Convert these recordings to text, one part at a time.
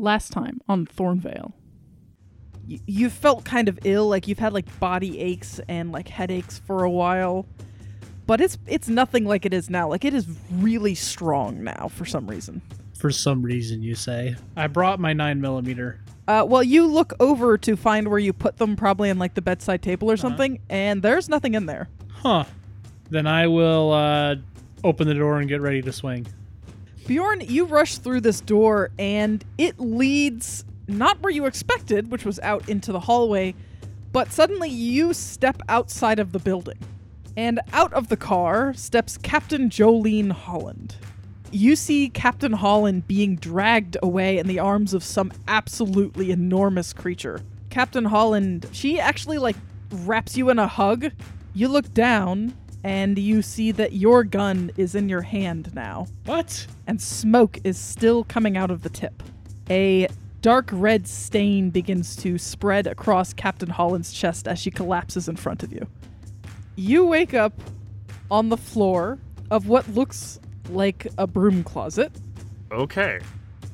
Last time on Thornvale. y- you've felt kind of ill, like you've had like body aches and like headaches for a while. But it's it's nothing like it is now. Like it is really strong now for some reason. For some reason, you say. I brought my 9 millimeter. Uh, well, you look over to find where you put them, probably on like the bedside table or Uh-huh. something, and there's nothing in there. Huh. Then I will uh, open the door and get ready to swing. Bjorn, you rush through this door, and it leads not where you expected, which was out into the hallway, but suddenly you step outside of the building. And out of the car steps Captain Jolene Holland. You see Captain Holland being dragged away in the arms of some absolutely enormous creature. Captain Holland, she actually like wraps you in a hug. You look down and you see that your gun is in your hand now What? and smoke is still coming out of the tip. A dark red stain begins to spread across Captain Holland's chest as she collapses in front of you. You wake up on the floor of what looks like a broom closet. Okay.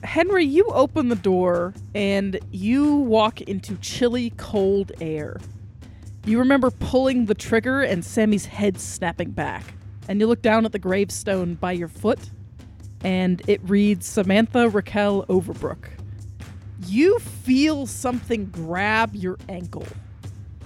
Henry, you open the door and you walk into chilly, cold air. You remember pulling the trigger and Sammy's head snapping back. And you look down at the gravestone by your foot, and it reads Samantha Raquel Overbrook. You feel something grab your ankle.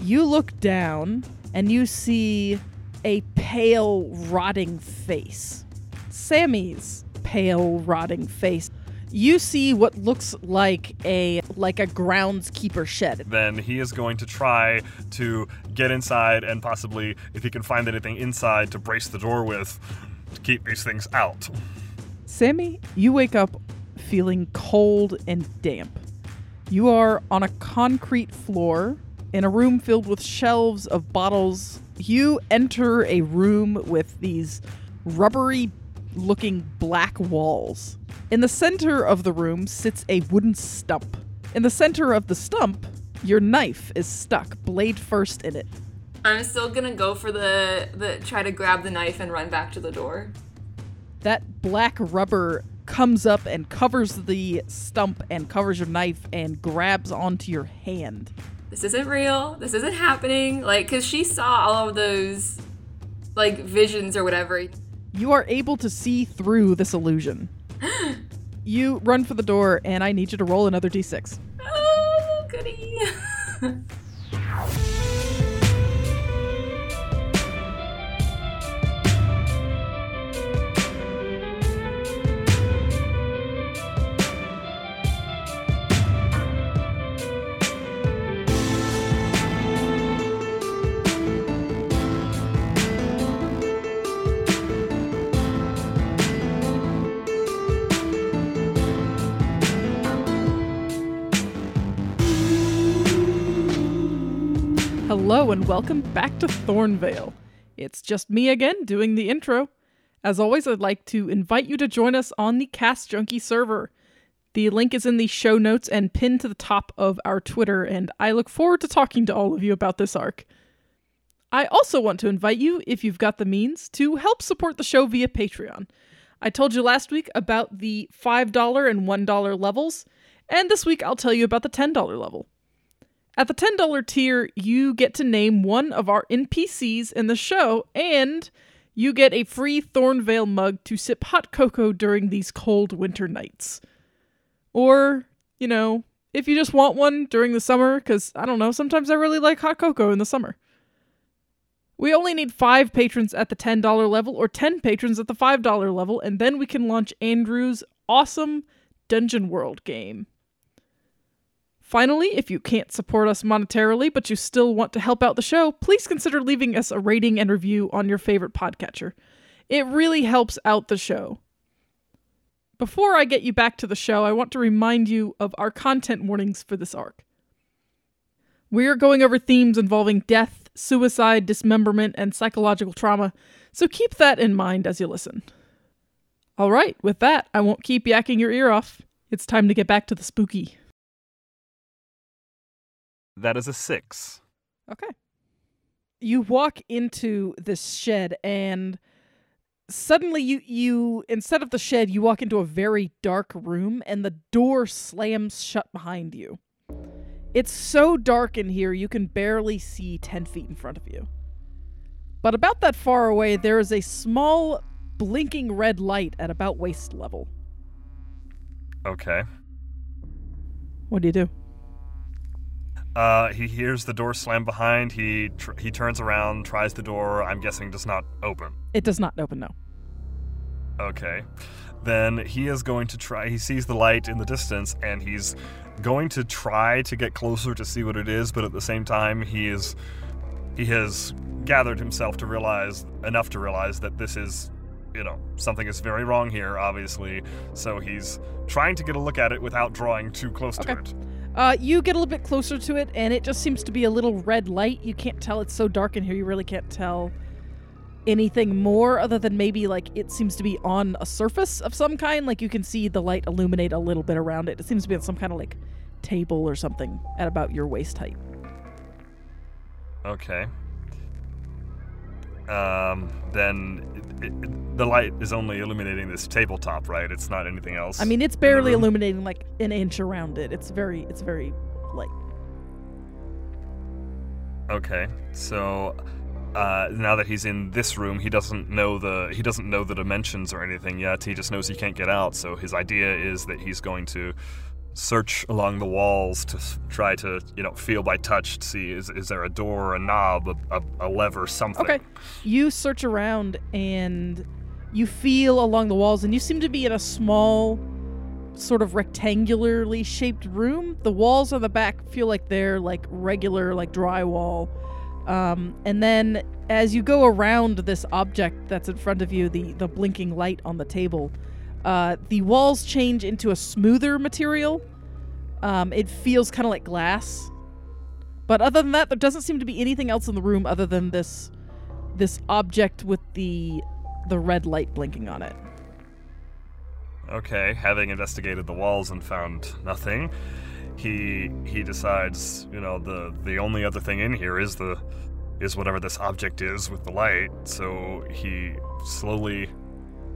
You look down and you see a pale, rotting face. Sammy's pale, rotting face. You see what looks like a like a groundskeeper shed. Then he is going to try to get inside and possibly, if he can find anything inside to brace the door with, to keep these things out. Sammy, you wake up feeling cold and damp. You are on a concrete floor in a room filled with shelves of bottles. You enter a room with these rubbery looking black walls. In the center of the room sits a wooden stump. In the center of the stump, your knife is stuck, blade first in it. I'm still gonna go for the the try to grab the knife and run back to the door. that black rubber comes up and covers the stump and covers your knife and grabs onto your hand. This isn't real. This isn't happening. Like, cause she saw all of those like visions or whatever. You are able to see through this illusion. you run for the door, and I need you to roll another d6. Oh, goody. Hello, and welcome back to Thornvale. It's just me again doing the intro. As always, I'd like to invite you to join us on the Cast Junkie server. The link is in the show notes and pinned to the top of our Twitter, and I look forward to talking to all of you about this arc. I also want to invite you, if you've got the means, to help support the show via Patreon. I told you last week about the $5 and $1 levels, and this week I'll tell you about the $10 level. At the $10 tier, you get to name one of our NPCs in the show, and you get a free Thornvale mug to sip hot cocoa during these cold winter nights. Or, you know, if you just want one during the summer, because I don't know, sometimes I really like hot cocoa in the summer. We only need five patrons at the $10 level or 10 patrons at the $5 level, and then we can launch Andrew's awesome Dungeon World game. Finally, if you can't support us monetarily but you still want to help out the show, please consider leaving us a rating and review on your favorite podcatcher. It really helps out the show. Before I get you back to the show, I want to remind you of our content warnings for this arc. We are going over themes involving death, suicide, dismemberment, and psychological trauma, so keep that in mind as you listen. All right, with that, I won't keep yakking your ear off. It's time to get back to the spooky. That is a six. Okay. You walk into this shed and suddenly you you instead of the shed you walk into a very dark room and the door slams shut behind you it's so dark in here you can barely see 10 feet in front of you but about that far away there is a small blinking red light at about waist level Okay. what do you do Uh, he hears the door slam behind. He tr- he turns around, tries the door. I'm guessing does not open. it does not open no Okay. Then he is going to try. He sees the light in the distance, and he's going to try to get closer to see what it is. But at the same time, he is he has gathered himself to realize enough to realize that this is, you know, something is very wrong here. Obviously, so he's trying to get a look at it without drawing too close to it. Uh, you get a little bit closer to it, and it just seems to be a little red light. You can't tell; it's so dark in here. You really can't tell anything more, other than maybe like it seems to be on a surface of some kind. Like you can see the light illuminate a little bit around it. It seems to be on some kind of like table or something at about your waist height. Okay. Um, then it, it, the light is only illuminating this tabletop, right? It's not anything else. I mean, it's barely illuminating like an inch around it. It's very, it's very light. Okay, so uh, now that he's in this room, he doesn't know the he doesn't know the dimensions or anything yet. He just knows he can't get out. So his idea is that he's going to search along the walls to try to you know feel by touch to see is is there a door, a knob, a, a, a lever, something. Okay. You search around and you feel along the walls, and you seem to be in a small, sort of rectangularly shaped room. The walls on the back feel like they're like regular, like drywall. Um, and then as you go around this object that's in front of you, the, the blinking light on the table, uh, the walls change into a smoother material. Um, it feels kind of like glass. But other than that, there doesn't seem to be anything else in the room other than this this object with the the red light blinking on it. Okay, having investigated the walls and found nothing, he he decides, you know, the the only other thing in here is the is whatever this object is with the light. So he slowly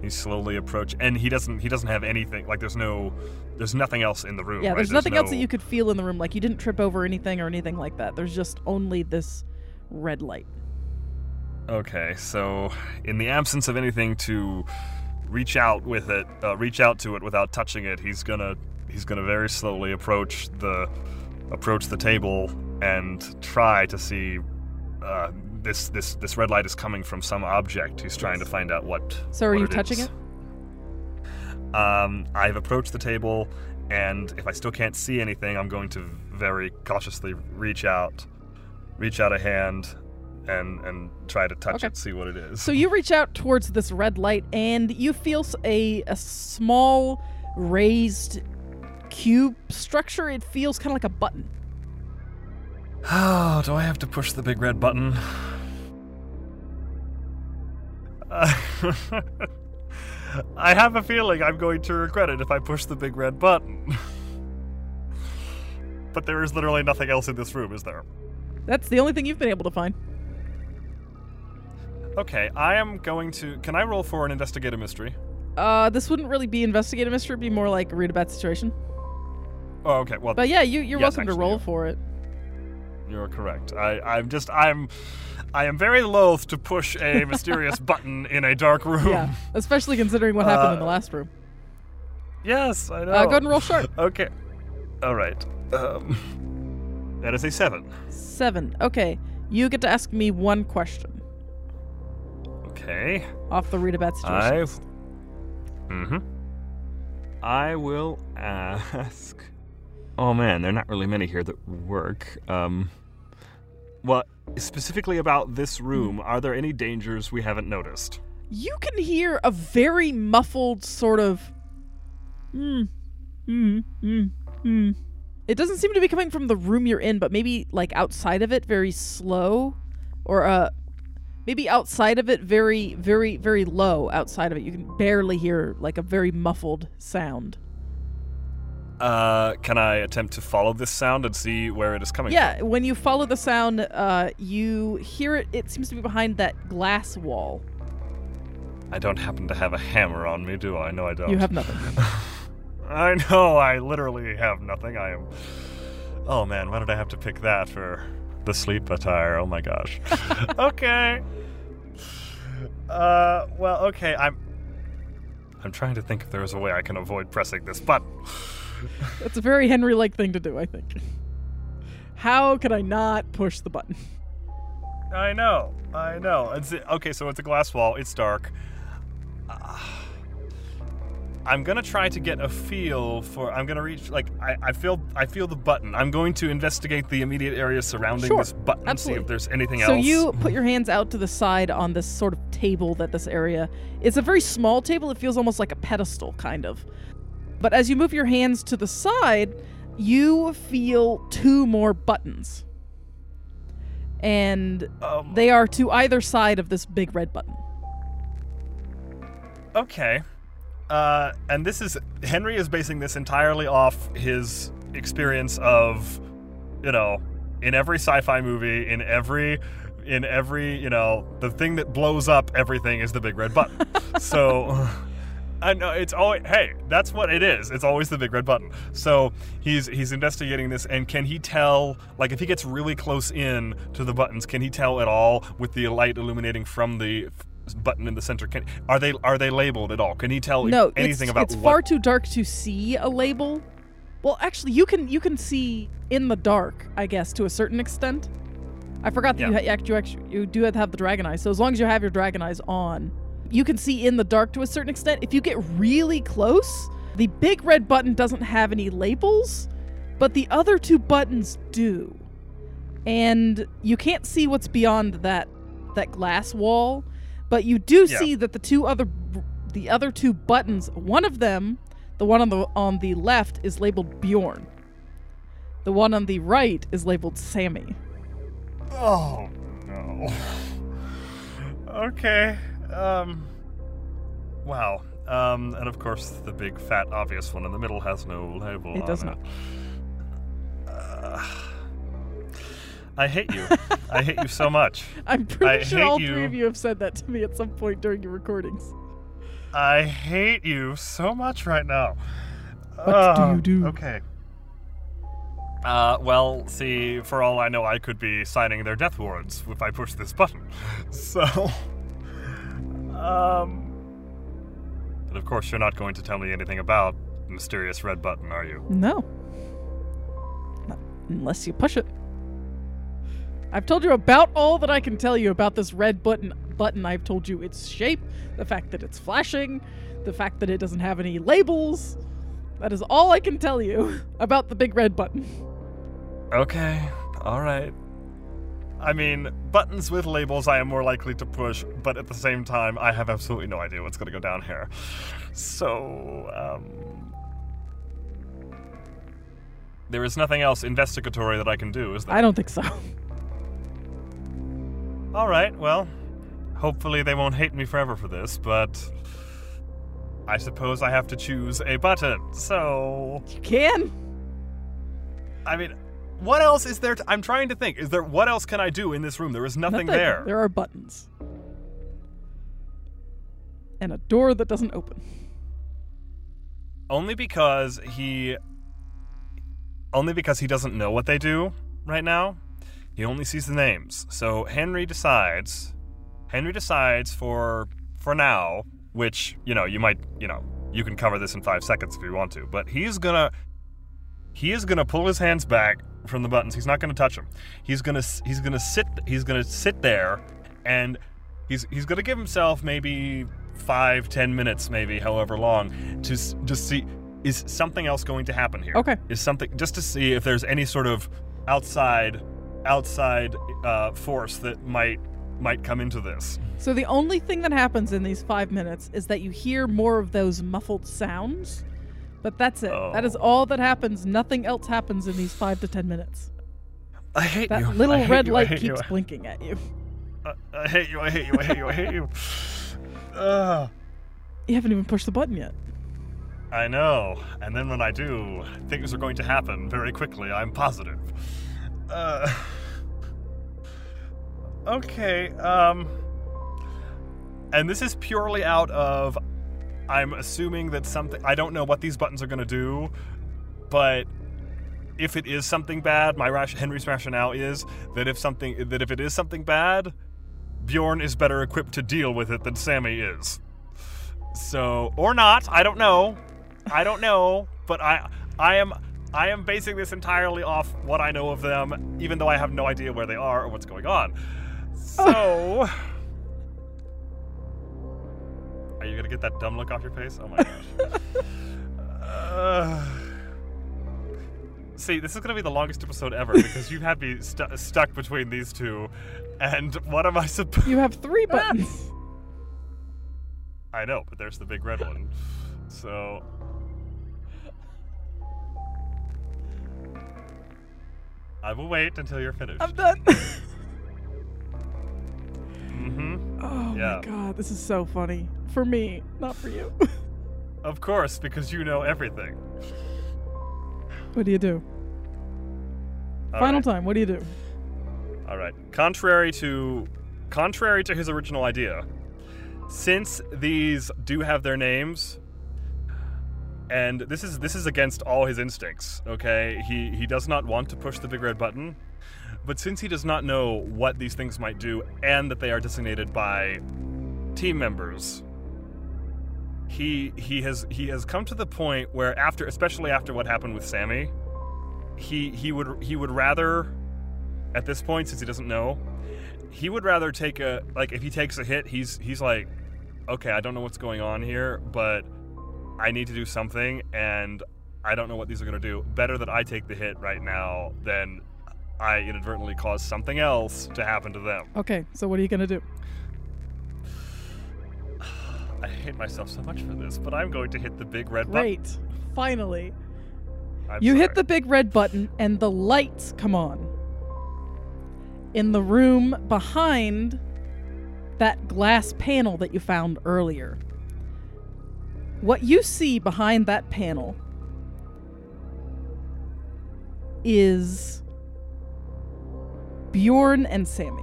he slowly approach and he doesn't he doesn't have anything like there's no there's nothing else in the room. Yeah, right? there's nothing else that you could feel in the room. Like you didn't trip over anything or anything like that. There's just only this red light. Okay, so in the absence of anything to reach out with it, uh, reach out to it without touching it, he's gonna he's gonna very slowly approach the approach the table and try to see uh, this this this red light is coming from some object. He's trying to find out what. So are what you it touching is. it? Um, I've approached the table, and if I still can't see anything, I'm going to very cautiously reach out, reach out a hand, and and try to touch Okay. it, see what it is. So you reach out towards this red light and you feel a a small raised cube structure. It feels kind of like a button. Oh, do I have to push the big red button? Uh, I have a feeling I'm going to regret it if I push the big red button. but there is literally nothing else in this room, is there? That's the only thing you've been able to find. Okay, I am going to. Can I roll for an investigate a mystery? Uh, this wouldn't really be investigate a mystery. It'd be more like read a bad situation. Oh, okay. Well, But yeah, you you're Yes, welcome to roll yeah. for it. You're correct. I, I'm just I'm I am very loath to push a mysterious button in a dark room. Yeah, especially considering what happened in the Uh, last room. Yes, I know. Uh, go ahead and roll sharp. Okay. All right. Um, that is a seven. Seven. Okay, you get to ask me one question Okay. off the read a bad situation. I. Mm-hmm. I will ask. Oh man, there are not really many here that work. Um. Well, specifically about this room, are there any dangers we haven't noticed? You can hear a very muffled sort of. Hmm. Hmm. Hmm. Hmm. It doesn't seem to be coming from the room you're in, but maybe like outside of it, very slow, or uh, maybe outside of it, very, very, very low. Outside of it, you can barely hear like a very muffled sound. Uh, can I attempt to follow this sound and see where it is coming from? Yeah, when you follow the sound, uh, you hear it. It seems to be behind that glass wall. I don't happen to have a hammer on me, do I? No, I don't. You have nothing. I know, I literally have nothing. I am. Oh man, why did I have to pick that for the sleep attire? Oh my gosh. okay. Uh, well, okay, I'm. I'm trying to think if there is a way I can avoid pressing this button. It's a very Henry like thing to do, I think. How could I not push the button? I know, I know. It's okay. So it's a glass wall. It's dark. Uh, I'm gonna try to get a feel for. I'm gonna reach. Like I, I feel. I feel the button. I'm going to investigate the immediate area surrounding Sure, this button. See if there's anything So else. So you put your hands out to the side on this sort of table that this area. It's a very small table. It feels almost like a pedestal, kind of. But as you move your hands to the side, you feel two more buttons. And Um, they are to either side of this big red button. Okay. Uh, and this is Henry is basing this entirely off his experience of, you know, in every sci-fi movie, in every, in every, you know, the thing that blows up everything is the big red button. so, I know it's always hey, that's what it is. It's always the big red button. So he's he's investigating this, and can he tell? Like, if he gets really close in to the buttons, can he tell at all with the light illuminating from the button in the center? Can are they are they labeled at all? Can he tell No, anything it's, about it's what? far too dark to see a label. Well, actually, you can you can see in the dark, I guess, to a certain extent. I forgot that Yeah. you, ha- you actually you do have to have the dragon eyes. So as long as you have your dragon eyes on, you can see in the dark to a certain extent. If you get really close, the big red button doesn't have any labels, but the other two buttons do. And you can't see what's beyond that that glass wall, but you do Yeah. see that the two other the other two buttons, one of them, the one on the on the left is labeled Bjorn. The one on the right is labeled Sammy. Oh no. okay. Um. Wow. Um. And of course, the big fat obvious one in the middle has no label. It does on not. Uh, I hate you. I hate you so much. I'm pretty I sure all you. three of you have said that to me at some point during your recordings. I hate you so much right now. What do Uh, you do? Okay. Uh, well, see, for all I know, I could be signing their death warrants if I push this button. So, um, but of course, you're not going to tell me anything about the mysterious red button, are you? No. Not unless you push it. I've told you about all that I can tell you about this red button button. I've told you its shape, the fact that it's flashing, the fact that it doesn't have any labels. That is all I can tell you about the big red button. Okay, all right. I mean, buttons with labels I am more likely to push, but at the same time, I have absolutely no idea what's going to go down here. So, um. There is nothing else investigatory that I can do, is there? I don't think so. All right, well, hopefully they won't hate me forever for this, but. I suppose I have to choose a button. So. You can? I mean, what else is there? To, I'm trying to think. Is there what else can I do in this room? There is nothing, there. There are buttons. And a door that doesn't open. Only because he. Only because he doesn't know what they do right now. He only sees the names. So Henry decides. Henry decides for for now, which you know you might you know you can cover this in five seconds if you want to, but he's gonna. He is gonna pull his hands back from the buttons. He's not gonna touch them. He's gonna he's gonna sit he's gonna sit there, and he's he's gonna give himself maybe five ten minutes maybe however long to just see is something else going to happen here. Okay. Is something just to see if there's any sort of outside outside uh, force that might might come into this. So the only thing that happens in these five minutes is that you hear more of those muffled sounds. But that's it. That is Oh. all that happens. Nothing else happens in these five to ten minutes. I hate That you. little I hate red you, light hate you, keeps blinking at you. I, I hate you. I hate you. I hate you. I hate you. Ugh. You haven't even pushed the button yet. I know. And then when I do, things are going to happen very quickly, I'm positive. Uh, okay, um. and this is purely out of I'm assuming that something I don't know what these buttons are going to do, but if it is something bad, my rash, Henry's rationale is that if something that if it is something bad, Bjorn is better equipped to deal with it than Sammy is. So, or not, I don't know. I don't know, but I I am I am basing this entirely off what I know of them, even though I have no idea where they are or what's going on. So, are you gonna get that dumb look off your face? Oh my gosh. uh, see, this is gonna be the longest episode ever because you've had me stu- stuck between these two, and what am I supposed? You have three buttons. I know, but there's the big red one. So. I will wait until you're finished. I'm done. mm-hmm. oh Yeah. my god, this is so funny. For me, not for you. Of course, because you know everything. what do you do? All Final right. time, what do you do? All right. Contrary to contrary to his original idea, since these do have their names, and this is this is against all his instincts. Okay, he he does not want to push the big red button, but since he does not know what these things might do and that they are designated by team members, he he has he has come to the point where after, especially after what happened with Sammy, he he would he would rather at this point since he doesn't know he would rather take a like if he takes a hit he's he's like okay i don't know what's going on here but i need to do something and i don't know what these are going to do better that i take the hit right now than i inadvertently cause something else to happen to them Okay, so what are you gonna do? I hate myself so much for this but i'm going to hit the big red Great. Finally. button I'm You hit the big red button and the lights come on. In the room behind that glass panel that you found earlier. What you see behind that panel is Bjorn and Sammy.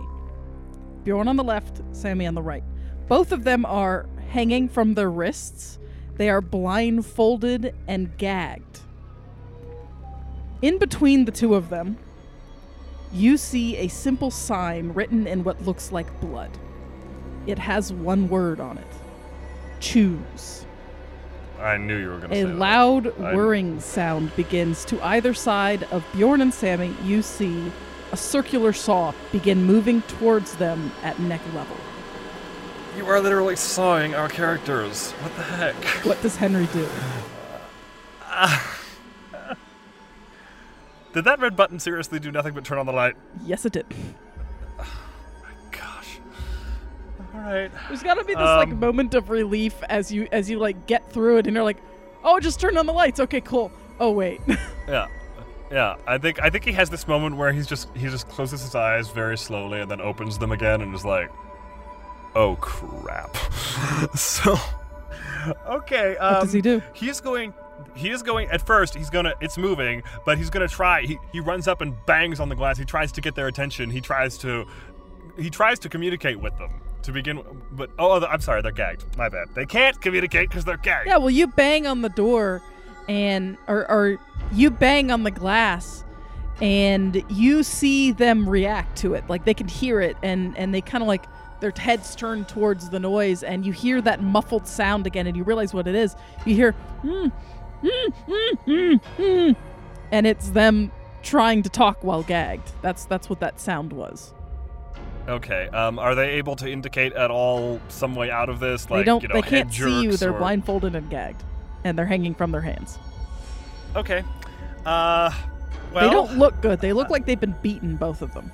Bjorn on the left, Sammy on the right. Both of them are hanging from their wrists. They are blindfolded and gagged. In between the two of them, you see a simple sign written in what looks like blood. It has one word on it choose. i knew you were going to A say that. loud I- whirring sound begins to either side of Bjorn and Sammy. You see a circular saw begin moving towards them at neck level. You are literally sawing our characters what the heck What does Henry do? did that red button seriously do nothing but turn on the light Yes, it did. My gosh all right There's got to be this like Um, moment of relief as you as you like get through it, and you're like, "Oh, just turn on the lights. Okay, cool. Oh wait, Yeah, yeah. I think I think he has this moment where he's just he just closes his eyes very slowly and then opens them again and is like, "Oh crap." so, okay. Um, what does he do? He is going. He is going. At first, he's gonna. It's moving, but he's gonna try. He he runs up and bangs on the glass. He tries to get their attention. He tries to. He tries to communicate with them to begin. But oh, oh, I'm sorry. They're gagged. My bad. They can't communicate because they're gagged. Yeah, well, you bang on the door, and or or you bang on the glass, and you see them react to it. Like they can hear it, and and they kind of like their heads turn towards the noise, and you hear that muffled sound again, and you realize what it is. You hear, mm, mm, mm, mm, mm, and it's them trying to talk while gagged. That's that's what that sound was. Okay. Um, are they able to indicate at all some way out of this? Like they don't. you know, they can't see you. They're or- blindfolded and gagged, and they're hanging from their hands. Okay. Uh, well. they don't look good. They look like they've been beaten, both of them.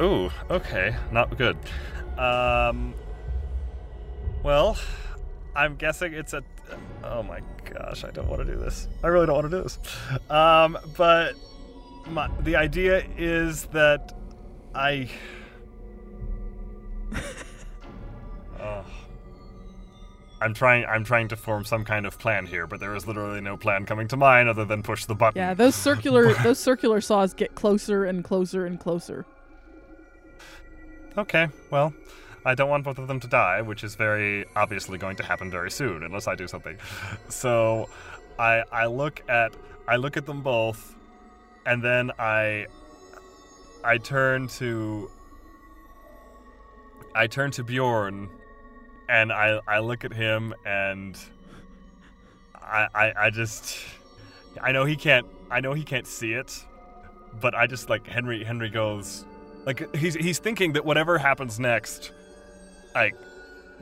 Ooh. Okay. Not good. Um. Well, I'm guessing it's a. Oh my gosh! I don't want to do this. I really don't want to do this. Um, but my the idea is that I. Oh. I'm trying. I'm trying to form some kind of plan here, but there is literally no plan coming to mind other than push the button. Yeah, those circular those circular saws get closer and closer and closer. Okay, well, I don't want both of them to die, which is very obviously going to happen very soon unless I do something. So I I look at I look at them both and then I I turn to I turn to Bjorn and I I look at him and I I, I just I know he can't I know he can't see it, but I just like Henry Henry goes like he's he's thinking that whatever happens next like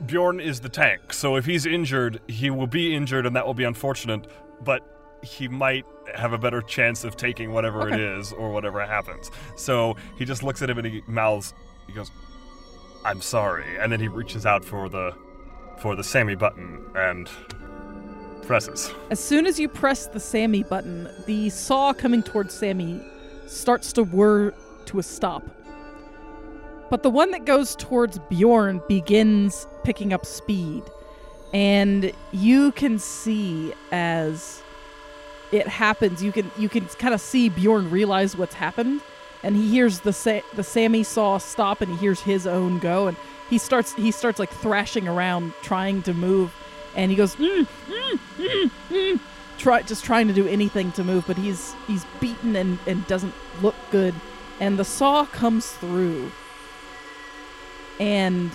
Bjorn is the tank. So if he's injured, he will be injured and that will be unfortunate, but he might have a better chance of taking whatever it Okay. is or whatever happens. So he just looks at him and he mouths he goes I'm sorry. And then he reaches out for the for the Sammy button and presses. As soon as you press the Sammy button, the saw coming towards Sammy starts to whir to a stop. But the one that goes towards Bjorn begins picking up speed. And you can see as it happens, you can you can kind of see Bjorn realize what's happened. And he hears the Sa- the Sammy saw stop and he hears his own go. And he starts he starts like thrashing around trying to move. And he goes "Mm, mm, mm, mm," try just trying to do anything to move but he's he's beaten and and doesn't look good. And the saw comes through and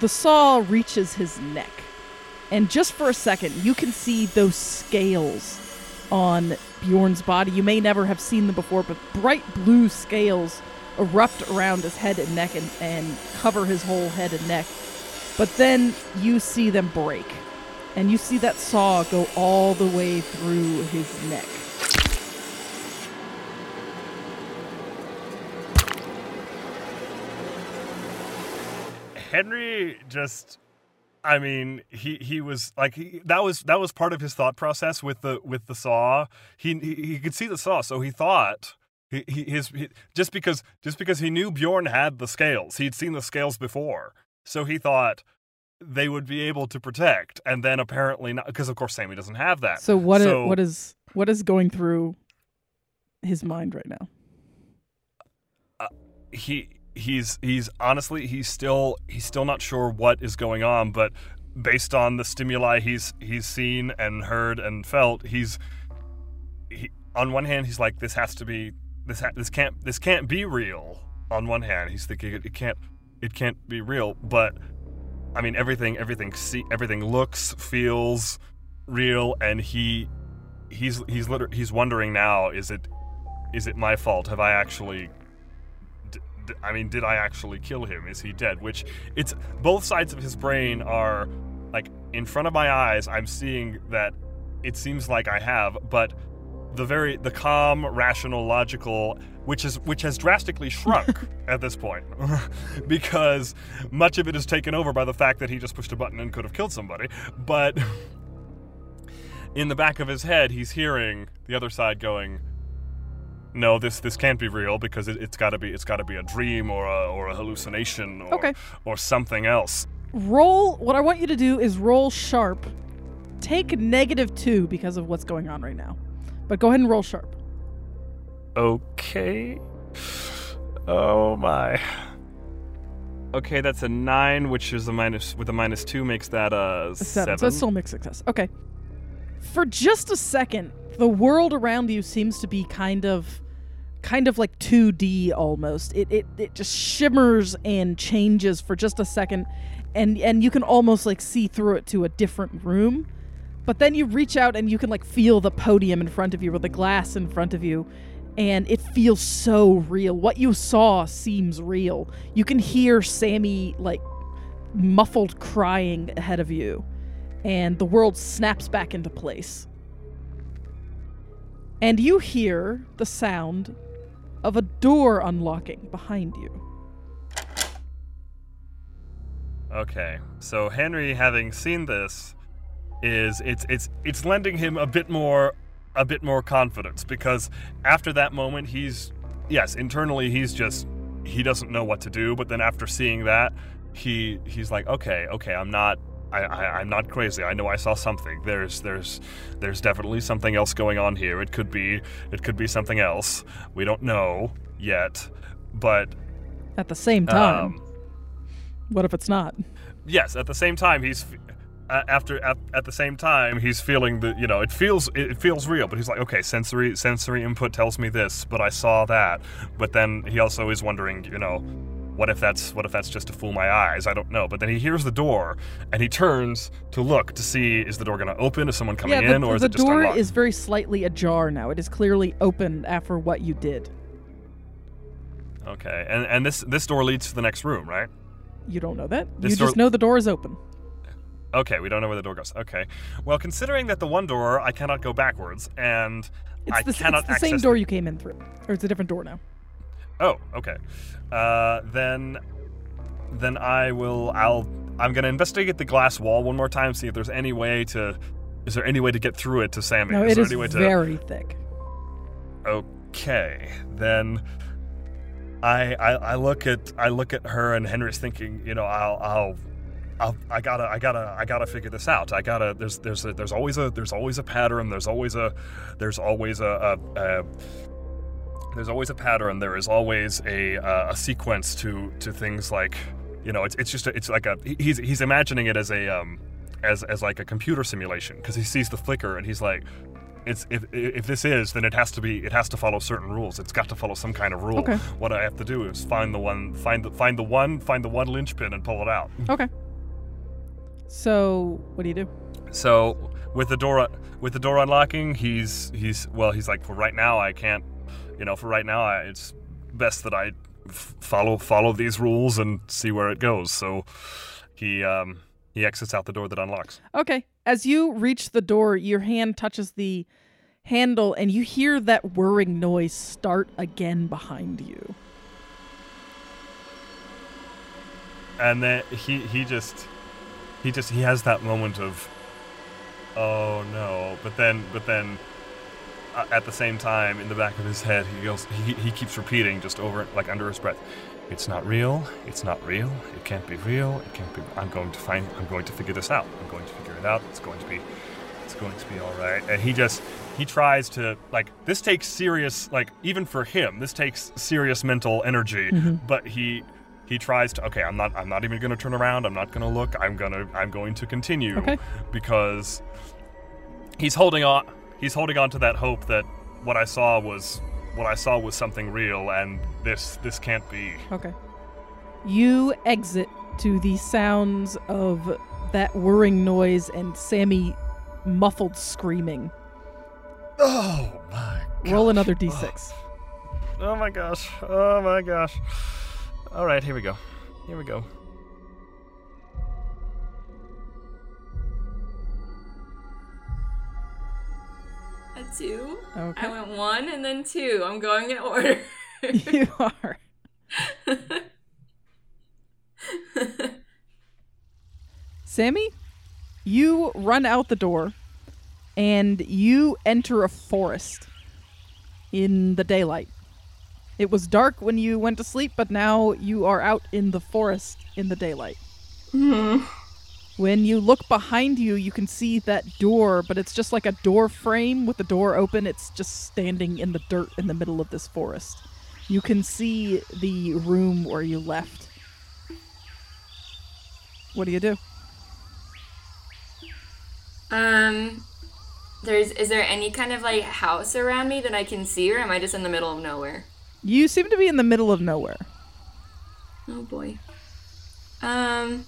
the saw reaches his neck and just for a second you can see those scales on Bjorn's body. You may never have seen them before, but bright blue scales erupt around his head and neck and, and cover his whole head and neck. But then you see them break, and you see that saw go all the way through his neck. Henry just I mean, he he was like he, that was that was part of his thought process with the with the saw. He he, he could see the saw, so he thought he, he his he, just because just because he knew Bjorn had the scales, he'd seen the scales before, so he thought they would be able to protect. And then apparently not, because of course Sammy doesn't have that. So what? So- what is what is going through his mind right now? Uh, he he's he's honestly he's still he's still not sure what is going on but based on the stimuli he's he's seen and heard and felt he's he, on one hand he's like this has to be this ha- this can't this can't be real on one hand. He's thinking it, it can't it can't be real but i mean everything everything see everything looks feels real and he he's he's liter- he's wondering now is it is it my fault? Have i actually I mean, did I actually kill him? Is he dead? Which it's both sides of his brain are like in front of my eyes. I'm seeing that it seems like I have, but the very the calm, rational, logical, which is which has drastically shrunk at this point because much of it is taken over by the fact that he just pushed a button and could have killed somebody. But in the back of his head, he's hearing the other side going, no, this this can't be real because it, it's got to be it's got to be a dream or a or a hallucination or Okay. or something else. Roll. What I want you to do is roll sharp. Take negative two because of what's going on right now, but go ahead and roll sharp. Okay. Oh my. Okay, that's a nine, which is a minus with a minus two makes that a, A seven. So it's still mixed success. Okay. For just a second, the world around you seems to be kind of kind of like 2D almost. It it, it just shimmers and changes for just a second and and you can almost like see through it to a different room. But then you reach out and you can like feel the podium in front of you or the glass in front of you and it feels so real. What you saw seems real. You can hear Sammy like muffled crying ahead of you, and the world snaps back into place. And you hear the sound of a door unlocking behind you. Okay, so Henry, having seen this, is it's it's it's lending him a bit more a bit more confidence because after that moment he's yes internally he's just he doesn't know what to do but then after seeing that he he's like okay okay I'm not I, I I'm not crazy. I know I saw something. There's there's there's definitely something else going on here. It could be it could be something else. We don't know yet but At the same time, um, What if it's not? Yes, at the same time he's uh, after at, at the same time he's feeling the you know it feels it feels real but he's like okay sensory sensory input tells me this but I saw that. But then he also is wondering you know what if that's what if that's just to fool my eyes I don't know but then he hears the door and he turns to look to see is the door going to open is someone coming yeah, the, in or is it just The door is very slightly ajar now. It is clearly open after what you did. okay and and this this door leads to the next room right You don't know that. This you just know the door is open. Okay, we don't know where the door goes. Okay. Well, considering that the one door I cannot go backwards and It's I the, cannot it's the same access door you came in through, or it's a different door now. Oh, okay. Uh, then then I will I'll I'm going to investigate the glass wall one more time see if there's any way to is there any way to get through it to Sammy? No, is it there is any way to very thick. Okay. Then I, I I look at I look at her and Henry's thinking, you know, I'll I'll I'll, I gotta, I gotta, I gotta figure this out. I gotta. There's, there's, a, there's always a, there's always a pattern. There's always a, there's always a, a, a there's always a pattern. There is always a, uh, a sequence to, to things like, you know, it's, it's just, a, it's like a, he's, he's imagining it as a, um, as, as like a computer simulation because he sees the flicker and he's like, it's if if this is, then it has to be, it has to follow certain rules. It's got to follow some kind of rule. Okay. What I have to do is find the one, find the, find the one, find the one linchpin and pull it out. Okay. So, what do you do? So with the door with the door unlocking, he's he's well, he's like for right now I can't, you know, for right now I, it's best that I f- follow follow these rules and see where it goes. So he um he exits out the door that unlocks. Okay. As you reach the door, your hand touches the handle and you hear that whirring noise start again behind you. And then he he just he just he has that moment of oh no, but then but then at the same time in the back of his head he goes he, he keeps repeating just over like under his breath it's not real. It's not real. It can't be real. It can't be i'm going to find i'm going to figure this out. I'm going to figure it out. It's going to be it's going to be all right. And he just he tries to like this takes serious like even for him this takes serious mental energy mm-hmm. but he he tries to okay i'm not i'm not even going to turn around. I'm not going to look. I'm going to i'm going to continue Okay. because he's holding on he's holding on to that hope that what i saw was what i saw was something real and this this can't be. Okay. You exit to the sounds of that whirring noise and Sammy muffled screaming. oh my Roll another d6. oh my gosh. Oh my gosh. All right here we go. Here we go A two. Okay. I went one and then two. I'm going in order. you are. Sammy, you run out the door and you enter a forest in the daylight. It was dark when you went to sleep, but now you are out in the forest in the daylight. Hmm. When you look behind you, you can see that door, but it's just like a door frame with the door open. It's just standing in the dirt in the middle of this forest. You can see the room where you left. What do you do? um, there's is there any kind of like house around me that I can see, or am I just in the middle of nowhere? You seem to be in the middle of nowhere. Oh boy. Um.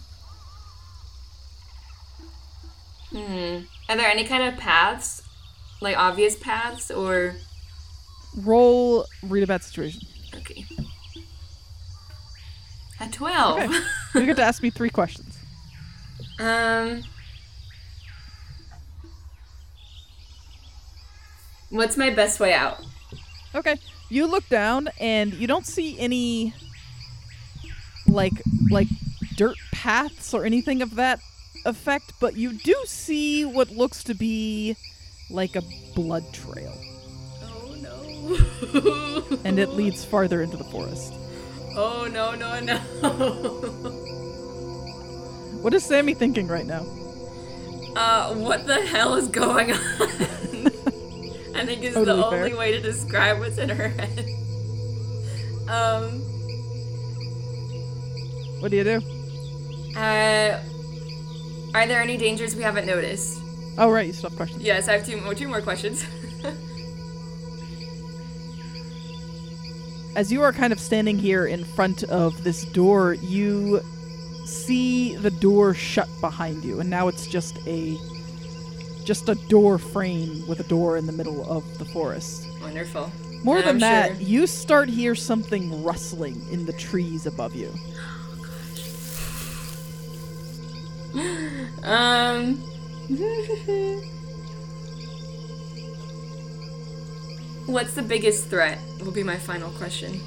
Hmm. Are there any kind of paths, like obvious paths, or Roll read a bad situation. okay? A twelve. Okay. You get to ask me three questions. Um. What's my best way out? Okay. You look down and you don't see any like like dirt paths or anything of that effect, but you do see what looks to be like a blood trail. Oh no. And it leads farther into the forest. Oh no no no. What is Sammy thinking right now? uh, what the hell is going on? I think is Totally the fair. only way to describe what's in her head. Um, What do you do? Uh, are there any dangers we haven't noticed? Oh, right, you still have questions. Yes, I have two more, two more questions. As you are kind of standing here in front of this door, you see the door shut behind you, and now it's just a just a door frame with a door in the middle of the forest. Wonderful. More And than I'm that, sure- you start hear something rustling in the trees above you. Um. What's the biggest threat? Will be my final question.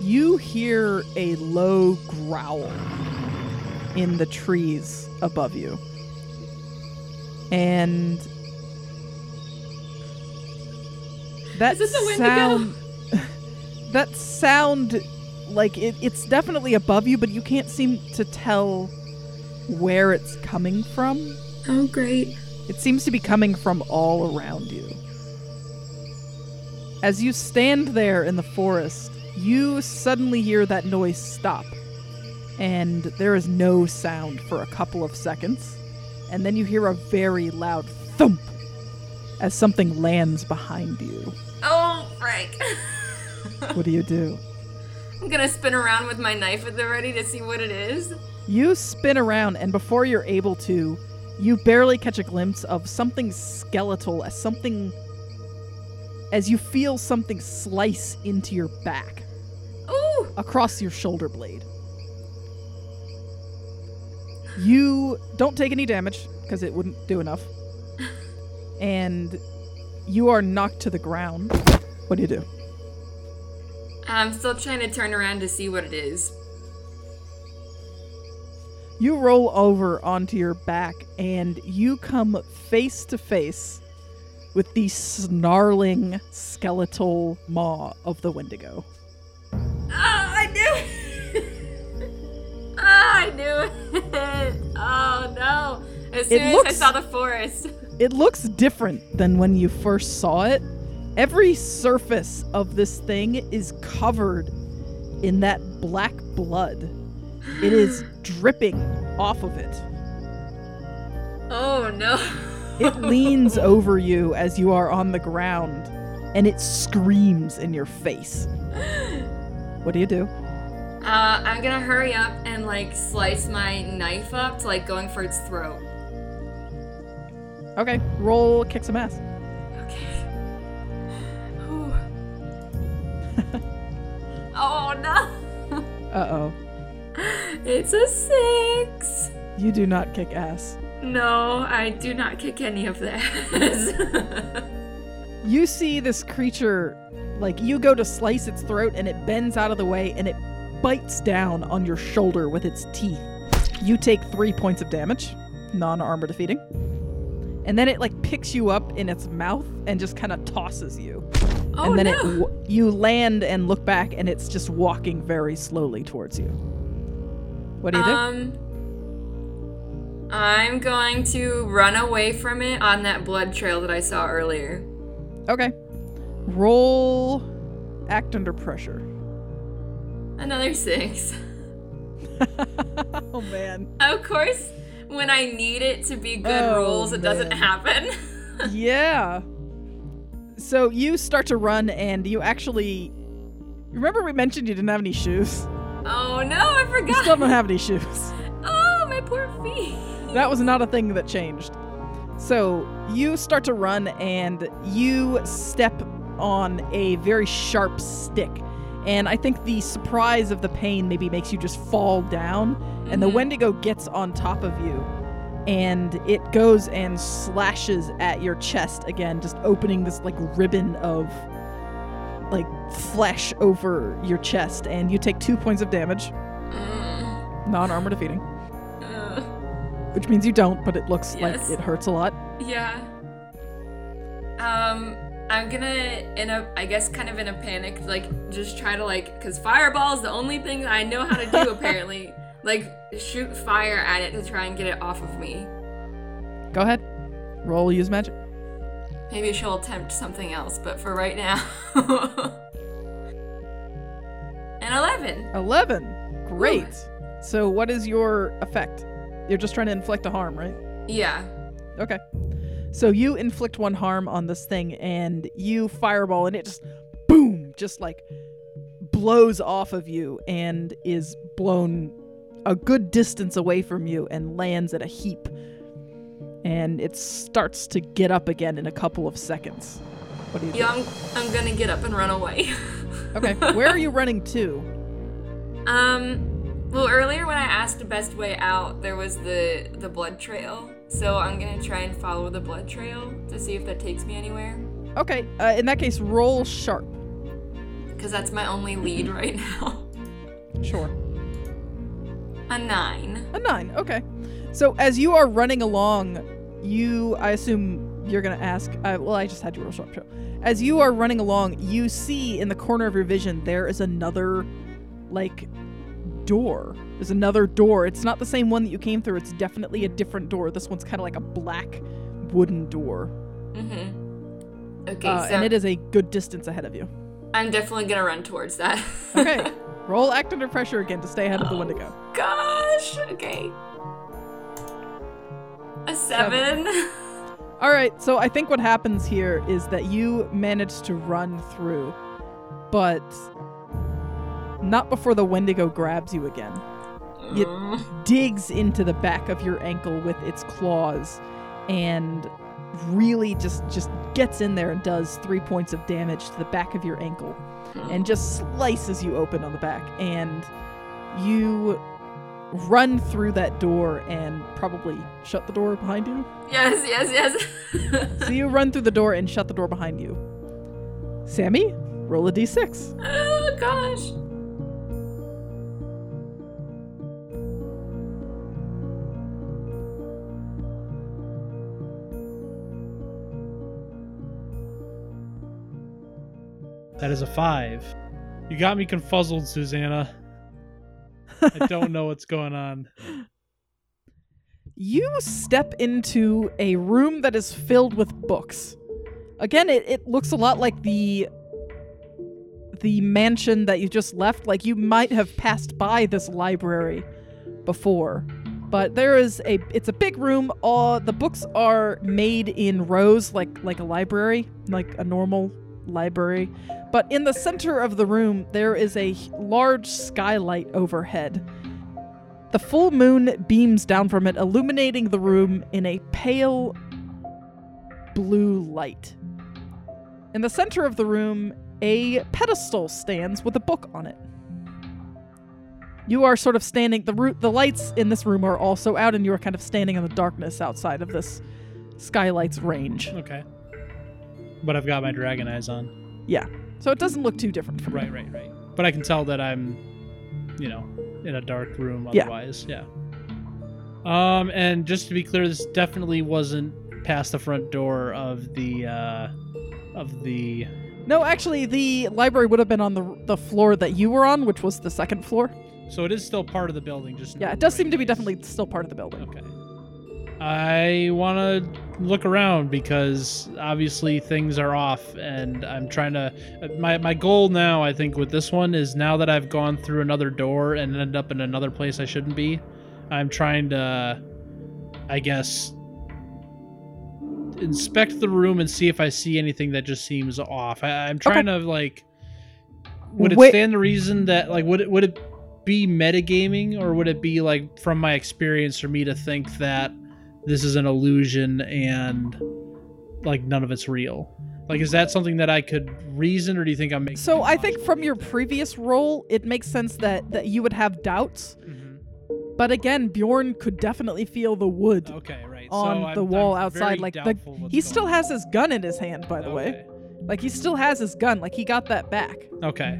You hear a low growl in the trees above you. And that Is the Wendigo? sound that sound like it, it's definitely above you, but you can't seem to tell where it's coming from. Oh, great. It seems to be coming from all around you. As you stand there in the forest, you suddenly hear that noise stop. And there is no sound for a couple of seconds. And then you hear a very loud thump as something lands behind you. Oh, Frank. What do you do? I'm gonna spin around with my knife at the ready to see what it is. You spin around, and before you're able to, you barely catch a glimpse of something skeletal as something. as you feel something slice into your back, Ooh! across your shoulder blade. You don't take any damage, because it wouldn't do enough. And you are knocked to the ground. What do you do? I'm still trying to turn around to see what it is. You roll over onto your back and you come face to face with the snarling skeletal maw of the Wendigo. Ah, I knew it! ah, I knew it! Oh no! As It soon as I saw the forest. It looks different than when you first saw it. Every surface of this thing is covered in that black blood. It is dripping off of it. Oh no! It leans over you as you are on the ground and it screams in your face. What do you do? Uh, I'm gonna hurry up and like slice my knife up to like going for its throat. Okay, roll kick some ass. Uh oh. It's a six. You do not kick ass. No, I do not kick any of that. You see this creature, like, you go to slice its throat and it bends out of the way and it bites down on your shoulder with its teeth. You take three points of damage, non armor defeating. And then it, like, picks you up in its mouth and just kind of tosses you. Oh and then no! it you land and look back and it's just walking very slowly towards you. What do you do? Um, I'm going to run away from it on that blood trail that I saw earlier. Okay. Roll act under pressure. Another six. oh man. Of course, when I need it to be good Oh, rolls, it doesn't happen. yeah. So you start to run and you actually Remember we mentioned you didn't have any shoes? oh no, I forgot. You still don't have any shoes. oh, my poor feet. That was not a thing that changed. So you start to run and you step on a very sharp stick. And I think the surprise of the pain maybe makes you just fall down. And the Mhm. Wendigo gets on top of you. And it goes and slashes at your chest again, just opening this like ribbon of like flesh over your chest. And you take two points of damage, Mm, non armor defeating, uh, which means you don't, but it looks Yes. like it hurts a lot. yeah. Um, I'm gonna, in a, I guess, kind of in a panic, like, just try to, like, because fireball is the only thing that I know how to do, apparently. Like, shoot fire at it to try and get it off of me. Go ahead. Roll use magic. Maybe she'll attempt something else, but for right now. An 11. 11. Great. So, what is your effect? You're just trying to inflict a harm, right? Yeah. Okay. So you inflict one harm on this thing, and you fireball, and it just boom, just like blows off of you, and is blown a good distance away from you, and lands at a heap. And it starts to get up again in a couple of seconds. What do you do? Yeah, I'm, I'm gonna get up and run away. Okay, where are you running to? um, well, earlier when I asked the best way out, there was the the blood trail. So I'm gonna try and follow the blood trail to see if that takes me anywhere. Okay, uh, in that case, roll sharp. Because that's my only lead right now. Sure. A nine. A nine. Okay. So as you are running along, you, I assume you're gonna ask. Uh, well, I just had you roll sharp. Show. As you are running along, you see in the corner of your vision there is another, like, door. There's another door. It's not the same one that you came through. It's definitely a different door. This one's kind of like a black wooden door, Mm-hmm. Okay, uh, so and it is a good distance ahead of you. I'm definitely gonna run towards that. Okay. roll act under pressure again to stay ahead of the Wendigo. Gosh. Okay. A seven. All right, so I think what happens here is that you manage to run through, but not before the Wendigo grabs you again. It Mm. digs into the back of your ankle with its claws and really just just gets in there and does 3 points of damage to the back of your ankle and just slices you open on the back and you run through that door and probably shut the door behind you. Yes, yes, yes. So you run through the door and shut the door behind you. Sammy, roll a d6. oh gosh. That is a five. You got me confuzzled, Susanna. I don't know what's going on. You step into a room that is filled with books. Again, it, it looks a lot like the the mansion that you just left. Like you might have passed by this library before. But there is a it's a big room. All the books are made in rows like like a library, like a normal library. But in the center of the room there is a large skylight overhead. The full moon beams down from it, illuminating the room in a pale blue light. In the center of the room, a pedestal stands with a book on it. You are sort of standing. The ro- the lights in this room are also out, and you are kind of standing in the darkness outside of this skylight's range. Okay. But I've got my dragon eyes on. Yeah, so it doesn't look too different from Right, right, right. But I can tell that I'm, you know, in a dark room Yeah. otherwise. Yeah. Um, and just to be clear, this definitely wasn't past the front door of the uh of the No, actually, the library would have been on the the floor that you were on, which was the second floor. so it is still part of the building, just Yeah, not it does right seem to be definitely still part of the building. Okay. I want to look around because obviously things are off, and I'm trying to. My my goal now, I think, with this one is now that I've gone through another door and ended up in another place I shouldn't be, I'm trying to, I guess, inspect the room and see if I see anything that just seems off. I, I'm trying to like. Would it Wait- stand the reason that like would it would it be metagaming or would it be like from my experience for me to think that this is an illusion and like none of it's real? Like is that something that I could reason or do you think I'm making So I think from your previous role, it makes sense that that you would have doubts. Mhm. But again, Bjorn could definitely feel the wood Okay, right. on so I'm, the wall I'm outside. Like the, he still on. has his gun in his hand, by the way. Like he still has his gun. Like he got that back. Okay.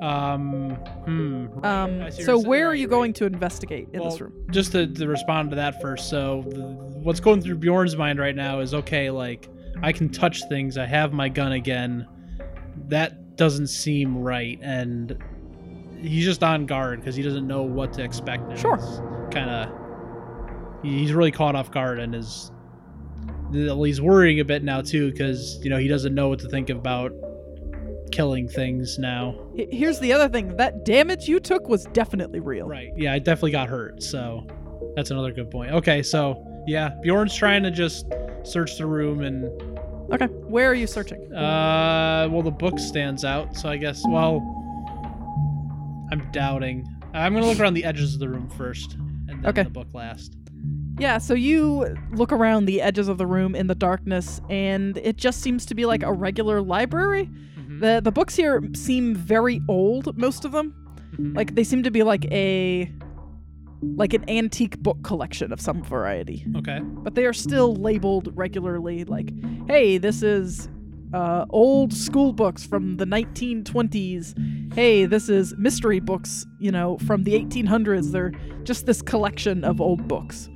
Um. Hmm. Um. I see what So where are you right. going to investigate in Well, this room? Just to, to respond to that first. So, the, what's going through Bjorn's mind right now is okay, like, I can touch things. I have my gun again. That doesn't seem right. And he's just on guard because he doesn't know what to expect. now. Sure. Kind of. He's really caught off guard and is. He's worrying a bit now, too, because, you know, he doesn't know what to think about killing things now. Here's the other thing that damage you took was definitely real. Right. Yeah, I definitely got hurt. So that's another good point. Okay, so yeah, Bjorn's trying to just search the room and Okay. Where are you searching? uh well the book stands out, so I guess well I'm doubting. I'm gonna look around the edges of the room first and then Okay. the book last. Yeah, so you look around the edges of the room in the darkness, and it just seems to be like a regular library. The the books here seem very old, most of them. mhm. Like they seem to be like a like an antique book collection of some variety. Okay. But they are still labeled regularly like, "Hey, this is uh, old school books from the 1920s. Hey, this is mystery books, you know, from the 1800s. They're just this collection of old books."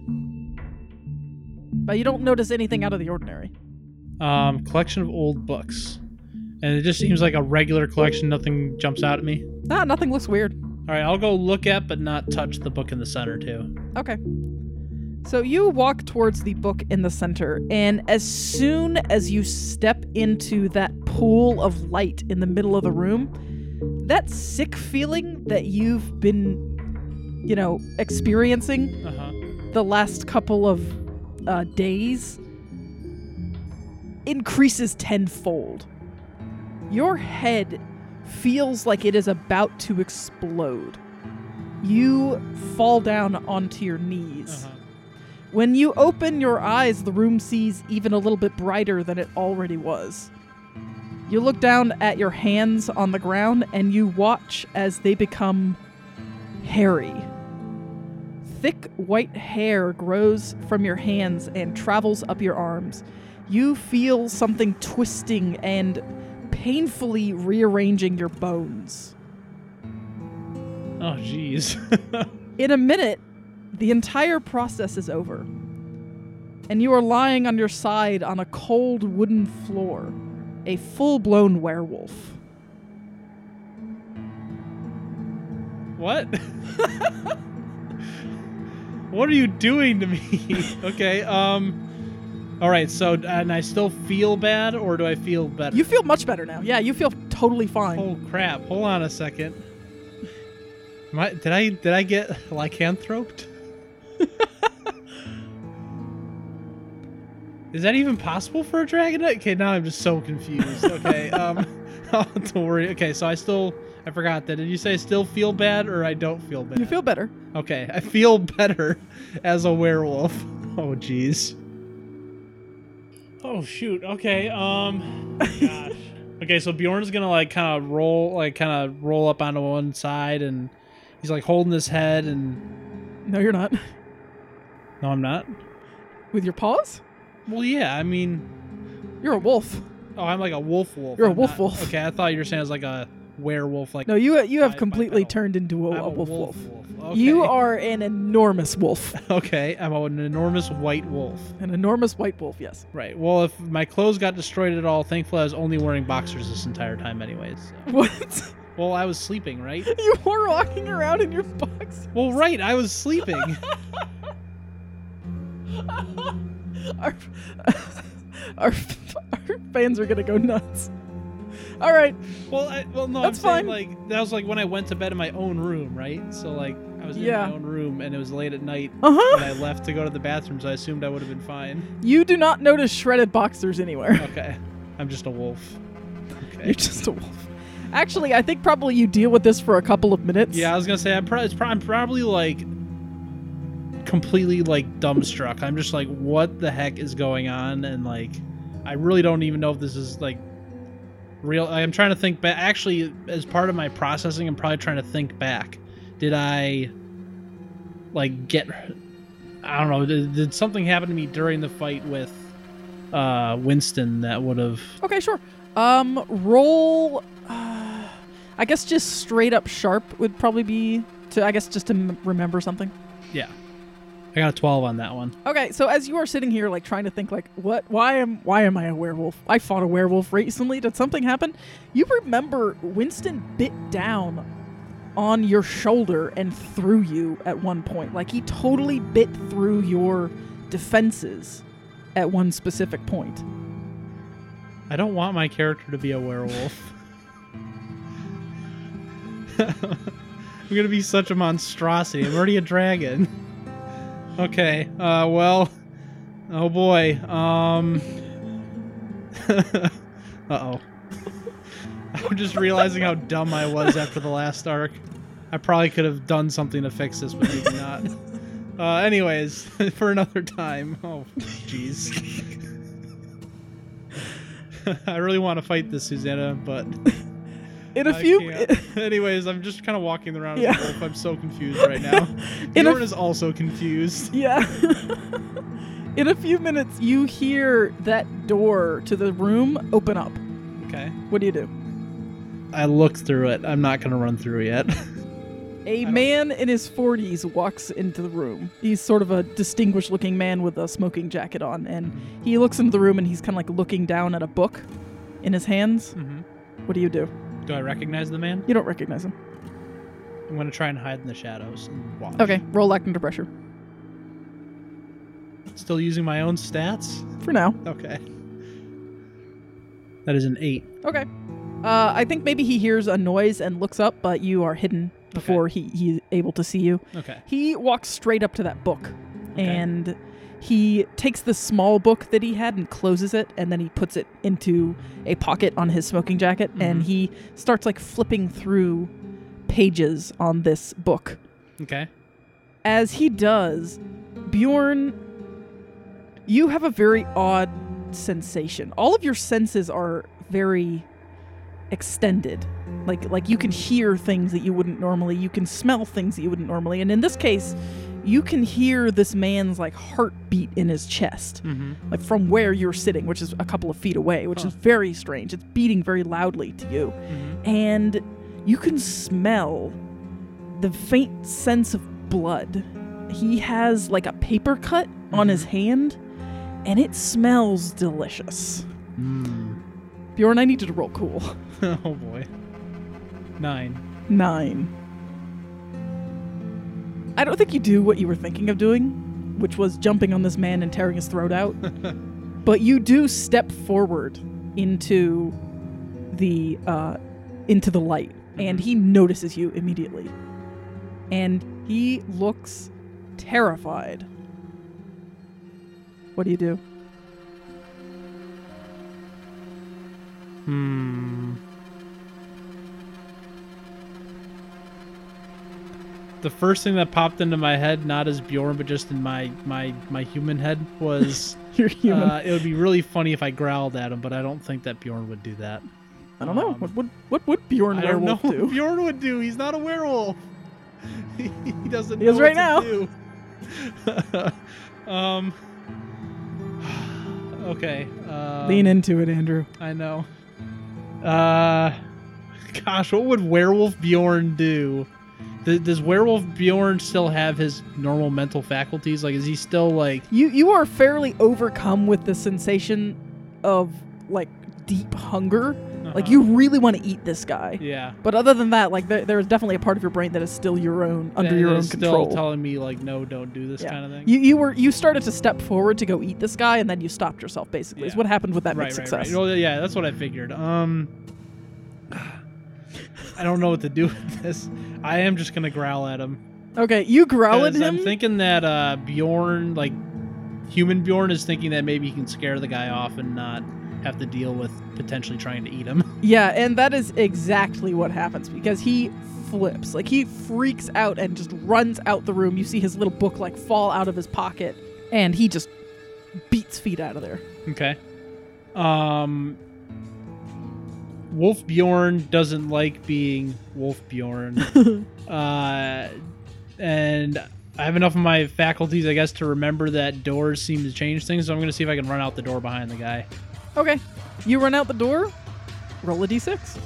But you don't notice anything out of the ordinary. Um collection of old books. And it just seems like a regular collection, nothing jumps out at me. Ah, nothing looks weird. All right, I'll go look at but not touch the book in the center too. Okay. So you walk towards the book in the center, and as soon as you step into that pool of light in the middle of the room, that sick feeling that you've been, you know, experiencing Uh-huh. the last couple of uh, days increases tenfold. Your head feels like it is about to explode. You fall down onto your knees. Uh-huh. When you open your eyes, the room sees even a little bit brighter than it already was. You look down at your hands on the ground and you watch as they become hairy. Thick white hair grows from your hands and travels up your arms. You feel something twisting and painfully rearranging your bones. Oh jeez. In a minute, the entire process is over. And you are lying on your side on a cold wooden floor, a full blown werewolf. What? what are you doing to me? okay, um All right, so and I still feel bad or do I feel better? You feel much better now. Yeah, you feel totally fine. Oh crap. Hold on a second. Am I, did I did I get lycanthroped? Is that even possible for a dragon? Okay, now I'm just so confused. Okay, um, don't worry. Okay, so I still I forgot that. Did you say I still feel bad or I don't feel bad? You feel better. Okay, I feel better as a werewolf. Oh jeez. Oh shoot. Okay. Um. Gosh. okay, so Bjorn's gonna like kind of roll, like kind of roll up onto one side, and he's like holding his head, and No, you're not. no, I'm not. With your paws? Well, yeah. I mean, You're a wolf. oh, I'm like a wolf wolf. You're a I'm wolf not- wolf. Okay, I thought you were saying it's like a werewolf. Like No, you you have completely turned into a, I'm a wolf wolf. wolf. You are an enormous wolf. okay. I'm an enormous white wolf. An enormous white wolf, yes. Right. Well, if my clothes got destroyed at all, thankfully I was only wearing boxers this entire time, anyways. so- What? Well, I was sleeping, right? you were walking around in your box. Well, right. I was sleeping. our, our, our fans are gonna go nuts. All right. well, I, well, no, That's I'm saying fine. like that was like when I went to bed in my own room, right? So like I was in Yeah. my own room, and it was late at night Uh when huh. I left to go to the bathroom, so I assumed I would have been fine. You do not notice shredded boxers anywhere. Okay. I'm just a wolf. Okay. You're just a wolf. Actually, I think probably you deal with this for a couple of minutes. Yeah, I was gonna say I'm, pro- it's pro- I'm probably like completely like dumbstruck. I'm just like, what the heck is going on? And like, I really don't even know if this is like real. I'm trying to think back. Actually, as part of my processing, I'm probably trying to think back. Did I like get? I don't know. Did, did something happen to me during the fight with uh Winston that would have? Okay, sure. Um, roll. Uh, I guess just straight up sharp would probably be to. I guess just to m- remember something. Yeah, I got a 12 on that one. Okay, so as you are sitting here, like trying to think, like, what? Why am? Why am I a werewolf? I fought a werewolf recently. Did something happen? You remember Winston bit down on your shoulder and threw you at one point. Like he totally bit through your defenses at one specific point. I don't want my character to be a werewolf. I'm gonna be such a monstrosity. I'm already a dragon. Okay. Uh. Well. Oh boy. Um. uh oh. I'm just realizing how dumb I was after the last arc. I probably could have done something to fix this, but maybe not. Uh, anyways, for another time. Oh, jeez. I really want to fight this, Susanna, but In a I few. Anyways, I'm just kind of walking around Yeah. as a wolf. I'm so confused right now. Bjorn is also confused. Yeah. In a few minutes you hear that door to the room open up. Okay. What do you do? I look through it. I'm not gonna run through yet. A man in his 40s walks into the room. He's sort of a distinguished looking man with a smoking jacket on, and he looks into the room and he's kind of like looking down at a book in his hands. hmm What do you do? Do I recognize the man? You don't recognize him. I'm gonna try and hide in the shadows and watch. Okay, roll act under pressure. Still using my own stats. For now. Okay. That is an eight. Okay. Uh, I think maybe he hears a noise and looks up, but you are hidden before he, he's able to see you. Okay. He walks straight up to that book and he takes the small book that he had and closes it and then he puts it into a pocket on his smoking jacket and Mhm. he starts like flipping through pages on this book. Okay. As he does, Bjorn, you have a very odd sensation. All of your senses are very extended. Like like you can hear things that you wouldn't normally, you can smell things that you wouldn't normally. And in this case, you can hear this man's like heartbeat in his chest. Mm-hmm. Like from where you're sitting, which is a couple of feet away, which Huh. is very strange. It's beating very loudly to you Mm-hmm. and you can smell the faint sense of blood. He has like a paper cut on his hand, and it smells delicious. Mm. Bjorn, I need you to roll cool. oh boy. Nine. Nine. I don't think you do what you were thinking of doing, which was jumping on this man and tearing his throat out. but you do step forward into the uh, into the light, and he notices you immediately, and he looks terrified. What do you do? Hmm. The first thing that popped into my head, not as Bjorn, but just in my my my human head, was You're human. uh, it would be really funny if I growled at him, but I don't think that Bjorn would do that. I don't know. um, What would what would Bjorn I don't know what do? Bjorn would do. He's not a werewolf. he doesn't. He is right do. um. Okay. Uh, Lean into it, Andrew. I know. Uh, gosh, what would Werewolf Bjorn do? Does Werewolf Bjorn still have his normal mental faculties? Like, is he still like? You you are fairly overcome with the sensation of like deep hunger. Like uh-huh. you really want to eat this guy. Yeah. But other than that, like there, there's definitely a part of your brain that is still your own under that your own control. Still telling me like, no, don't do this Yeah. kind of thing. you you were you started to step forward to go eat this guy, and then you stopped yourself. Basically, is what happened with that right, right, success. right. Well, yeah, that's what I figured. Um, I don't know what to do with this. I am just gonna growl at him. Okay, you growl at him. I'm thinking that uh, Bjorn, like human Bjorn, is thinking that maybe he can scare the guy off and not have to deal with potentially trying to eat him. Yeah, and that is exactly what happens because he flips. Like he freaks out and just runs out the room. You see his little book like fall out of his pocket and he just beats feet out of there. Okay. Um Wolf Bjorn doesn't like being Wolf Bjorn. uh and I have enough of my faculties, I guess, to remember that doors seem to change things, so I'm gonna see if I can run out the door behind the guy. Okay. You run out the door. Roll a d6.